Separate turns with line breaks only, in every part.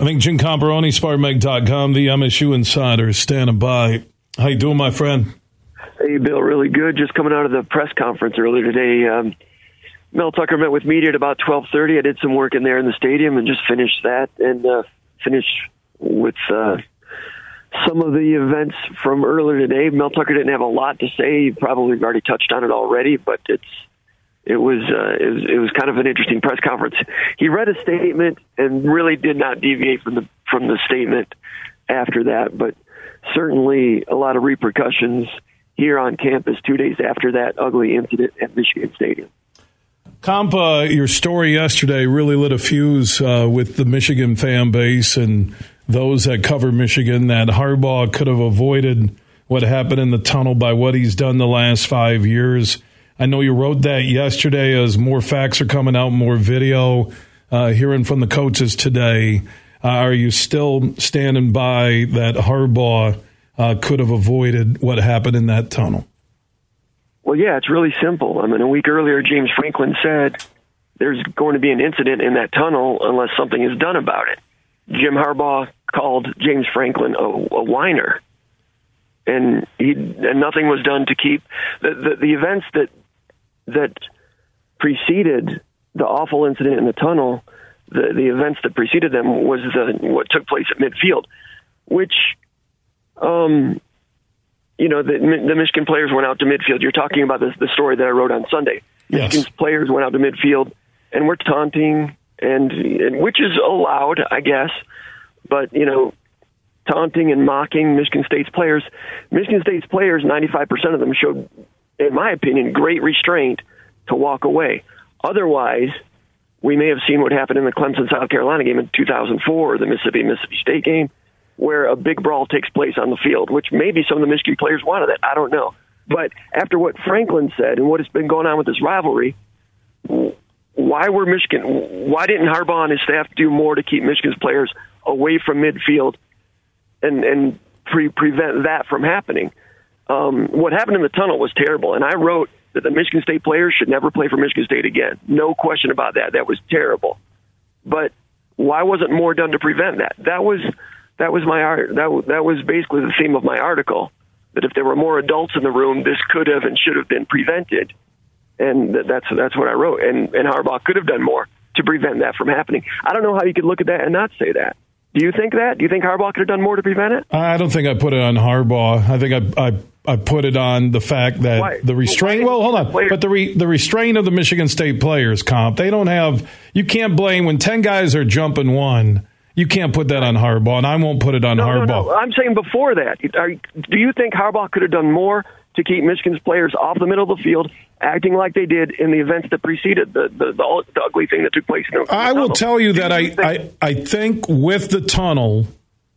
I think Jim Comparoni, SpartanMag.com, the MSU Insider, is standing by. How you doing, my friend?
Hey, Bill, really good. Just coming out of the press conference earlier today. Um, Mel Tucker met with media at about 12:30. I did some work in there in the stadium and just finished that and uh, finished with uh, some of the events from earlier today. Mel Tucker didn't have a lot to say. Probably already touched on it already, but it's it was, uh, it was it was kind of an interesting press conference. He read a statement and really did not deviate from the from the statement after that, but certainly a lot of repercussions here on campus two days after that ugly incident at Michigan Stadium.
Comp, uh, your story yesterday really lit a fuse uh, with the Michigan fan base and those that cover Michigan that Harbaugh could have avoided what happened in the tunnel by what he's done the last five years. I know you wrote that yesterday as more facts are coming out, more video, uh, hearing from the coaches today. Uh, are you still standing by that Harbaugh uh, could have avoided what happened in that tunnel?
Well, yeah, it's really simple. I mean, a week earlier, James Franklin said there's going to be an incident in that tunnel unless something is done about it. Jim Harbaugh called James Franklin a, a whiner, and he and nothing was done to keep the, the the events that that preceded the awful incident in the tunnel, the the events that preceded them was the what took place at midfield, which, um, you know, the, the Michigan players went out to midfield. You're talking about this, the story that I wrote on Sunday.
Yes.
Michigan's players went out to midfield and were taunting, and, and which is allowed, I guess, but you know, taunting and mocking Michigan State's players. Michigan State's players, 95% of them showed in my opinion, great restraint to walk away. Otherwise, we may have seen what happened in the Clemson South Carolina game in 2004, or the Mississippi Mississippi State game, where a big brawl takes place on the field, which maybe some of the Michigan players wanted it. I don't know. But after what Franklin said and what has been going on with this rivalry, why were Michigan? Why didn't Harbaugh and his staff do more to keep Michigan's players away from midfield and and pre- prevent that from happening? Um, what happened in the tunnel was terrible. And I wrote that the Michigan State players should never play for Michigan State again. No question about that. That was terrible. But why wasn't more done to prevent that? That was that was my art. That that was basically the theme of my article. That if there were more adults in the room, this could have and should have been prevented. And that's that's what I wrote. And and Harbaugh could have done more to prevent that from happening. I don't know how you could look at that and not say that. Do you think that? Do you think Harbaugh could have done more to prevent it?
I don't think I put it on Harbaugh. I think I, I I put it on the fact that
Why?
the restraint.
Well,
hold on, but the re, the restraint of the Michigan State players, comp. They don't have. You can't blame when ten guys are jumping one. You can't put that on Harbaugh, and I won't put it on
No, no,
Harbaugh.
no. I'm saying before that. Are, do you think Harbaugh could have done more to keep Michigan's players off the middle of the field, acting like they did in the events that preceded the the, the, the ugly thing that took place? In the,
I will
tunnel?
tell you
Do
that I,
think-
I, I think with the tunnel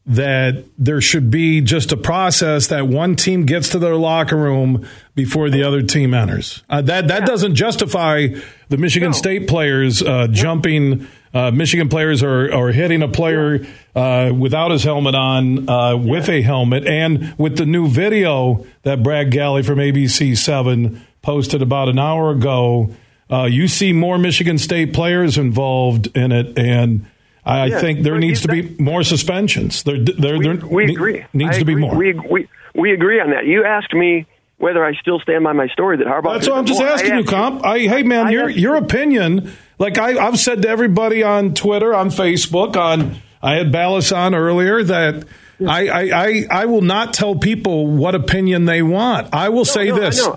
that there should be just a process that one team gets to their locker room before the other team enters. Uh, that that doesn't justify the Michigan
No.
State players uh, jumping. Uh, Michigan players are, are hitting a player uh, without his helmet on, uh, with a helmet, and with the new video that Brad Galli from ABC Seven posted about an hour ago. Uh, you see more Michigan State players involved in it, and I think there needs to be more suspensions. There, there,
we,
there
we
ne-
agree.
Needs
I
to be more.
We, we we agree on that. You asked me whether I still stand by my story that Harbaugh.
That's what I'm just
more.
asking you, comp. I, hey, man,
I
your your opinion. Like I, I've said to everybody on Twitter, on Facebook, on I had Ballas on earlier that. I, I, I, I will not tell people what opinion they want. I will say
no,
this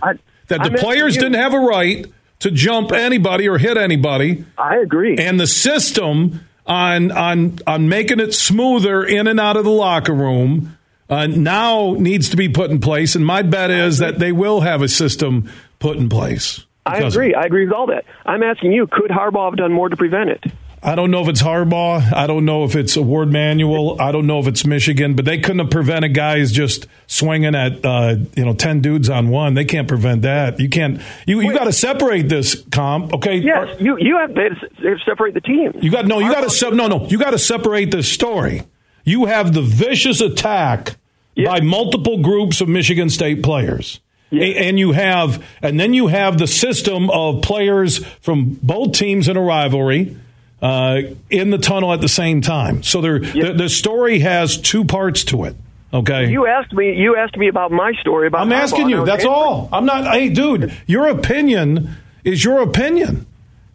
that the players didn't have a right to jump anybody or hit anybody.
I agree.
and the system on on on making it smoother in and out of the locker room uh, now needs to be put in place. And my bet is that they will have a system put in place.
I agree. I agree with all that. I'm asking you: Could Harbaugh have done more to prevent it?
I don't know if it's Harbaugh. I don't know if it's a Warde Manuel. I don't know if it's Michigan, but they couldn't have prevented guys just swinging at uh, you know ten dudes on one. They can't prevent that. You can't. You you got to separate this comp. Okay.
Yes, you you have to separate the teams.
You got no. You got to se- no no. You got to separate this story. You have the vicious attack
Yeah.
by multiple groups of Michigan State players. A- And you have, and then you have the system of players from both teams in a rivalry uh, in the tunnel at the same time. So there, the, the story has two parts to it. Okay.
You asked me. You asked me about my story. About
I'm asking you. That's all. I'm not. Hey, dude, your opinion is your opinion.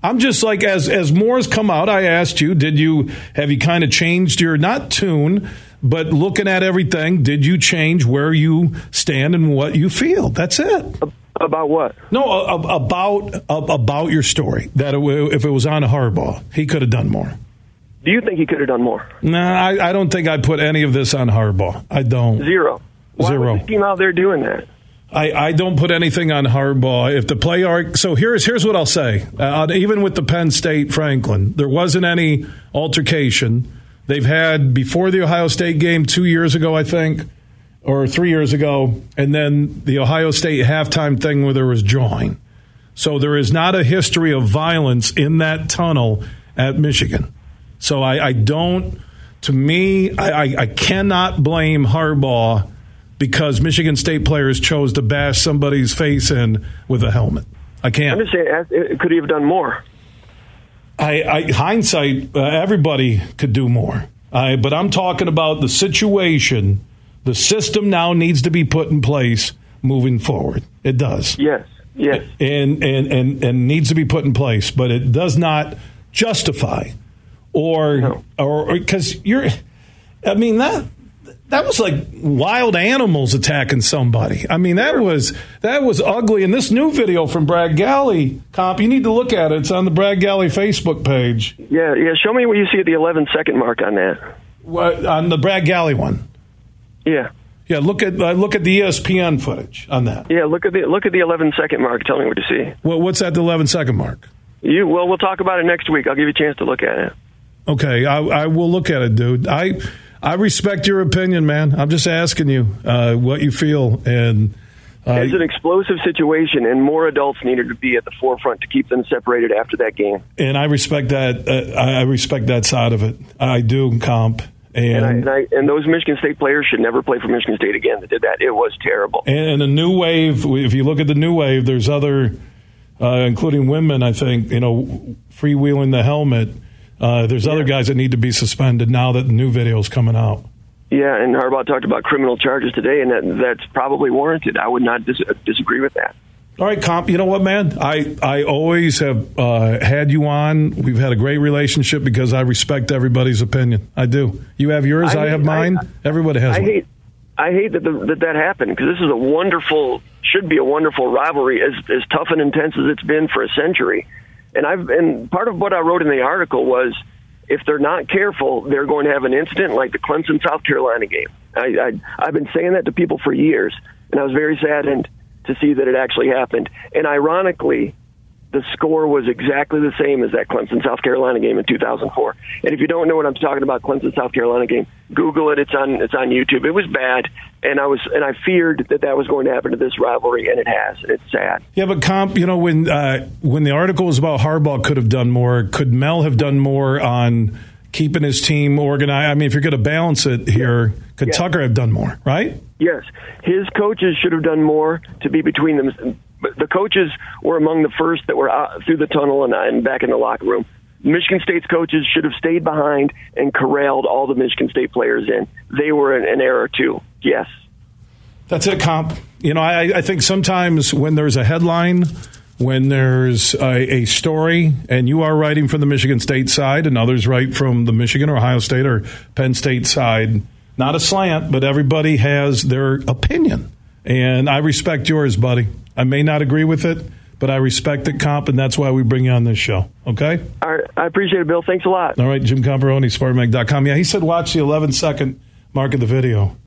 I'm just like as as more has come out. I asked you, did you have you kind of changed your not tune, but looking at everything, did you change where you stand and what you feel? That's it.
About what?
No, about about your story. That if it was on Harbaugh, he could have done more.
Do you think he could have done more?
Nah, I, I, don't think I put any of this on Harbaugh. I don't.
Zero. Why
Zero.
Was the team out there doing that?
I, I don't put anything on Harbaugh. If the play arc, so here's here's what I'll say. Uh, even with the Penn State Franklin, there wasn't any altercation. They've had before the Ohio State game two years ago, I think, or three years ago, and then the Ohio State halftime thing where there was jawing. So there is not a history of violence in that tunnel at Michigan. So I, I don't. To me, I, I, cannot blame Harbaugh because Michigan State players chose to bash somebody's face in with a helmet. I can't.
I'm just saying, could he have done more?
I, I hindsight, uh, everybody could do more. I, but I'm talking about the situation. The system now needs to be put in place moving forward. It does.
Yes. Yes.
And and and and needs to be put in place, but it does not justify or no. or because you're. I mean that that was like wild animals attacking somebody. I mean that was that was ugly. And this new video from Brad Galli, comp, you need to look at it. It's on the Brad Galli Facebook page.
Yeah, yeah. Show me what you see at the 11 second mark on that.
What, on the Brad Galli one.
Yeah.
Yeah, look at uh, look at the ESPN footage on that.
Yeah, look at the look at the 11 second mark. Tell me what you see.
Well, what's at the 11 second mark?
You well, we'll talk about it next week. I'll give you a chance to look at it.
Okay, I, I will look at it, dude. I I respect your opinion, man. I'm just asking you uh, what you feel, and
uh, it's an explosive situation, and more adults needed to be at the forefront to keep them separated after that game.
And I respect that. Uh, I respect that side of it. I do, comp.
And and, I, and, I, and, those Michigan State players should never play for Michigan State again. That did that. It was terrible.
And the new wave. If you look at the new wave, there's other, uh, including women. I think you know, freewheeling the helmet uh, there's yeah. other guys that need to be suspended now that the new video is coming out.
Yeah, and Harbaugh talked about criminal charges today, and that, that's probably warranted. I would not dis- disagree with that.
All right, comp. You know what, man? I I always have uh, had you on. We've had a great relationship because I respect everybody's opinion. I do. You have yours. I, I have mine. I, Everybody has.
I
one.
hate. I hate that the, that that happened because this is a wonderful, should be a wonderful rivalry, as as tough and intense as it's been for a century. And I've and part of what I wrote in the article was if they're not careful, they're going to have an incident like the Clemson South Carolina game. I, I I've been saying that to people for years, and I was very saddened to see that it actually happened. And ironically, the score was exactly the same as that Clemson South Carolina game in 2004. And if you don't know what I'm talking about, Clemson South Carolina game, Google it. It's on it's on YouTube. It was bad, and I was and I feared that that was going to happen to this rivalry, and it has. It's sad.
Yeah, but comp, you know, when uh, when the article was about Harbaugh could have done more, could Mel have done more on keeping his team organized? I mean, if you're going to balance it here, could yeah. Tucker have done more? Right?
Yes, his coaches should have done more to be between them the coaches were among the first that were out through the tunnel and, and back in the locker room. Michigan State's coaches should have stayed behind and corralled all the Michigan State players in. They were an, an error too. Yes.
That's it, comp. You know, I, I think sometimes when there's a headline, when there's a, a, story, and you are writing from the Michigan State side, and others write from the Michigan or Ohio State or Penn State side, not a slant, but everybody has their opinion. And I respect yours, buddy. I may not agree with it, but I respect it, Comp, and that's why we bring you on this show. Okay?
All right. I appreciate it, Bill. Thanks a lot.
All right. Jim Comparoni, SpartanMag.com. Yeah, he said watch the 11 second mark of the video.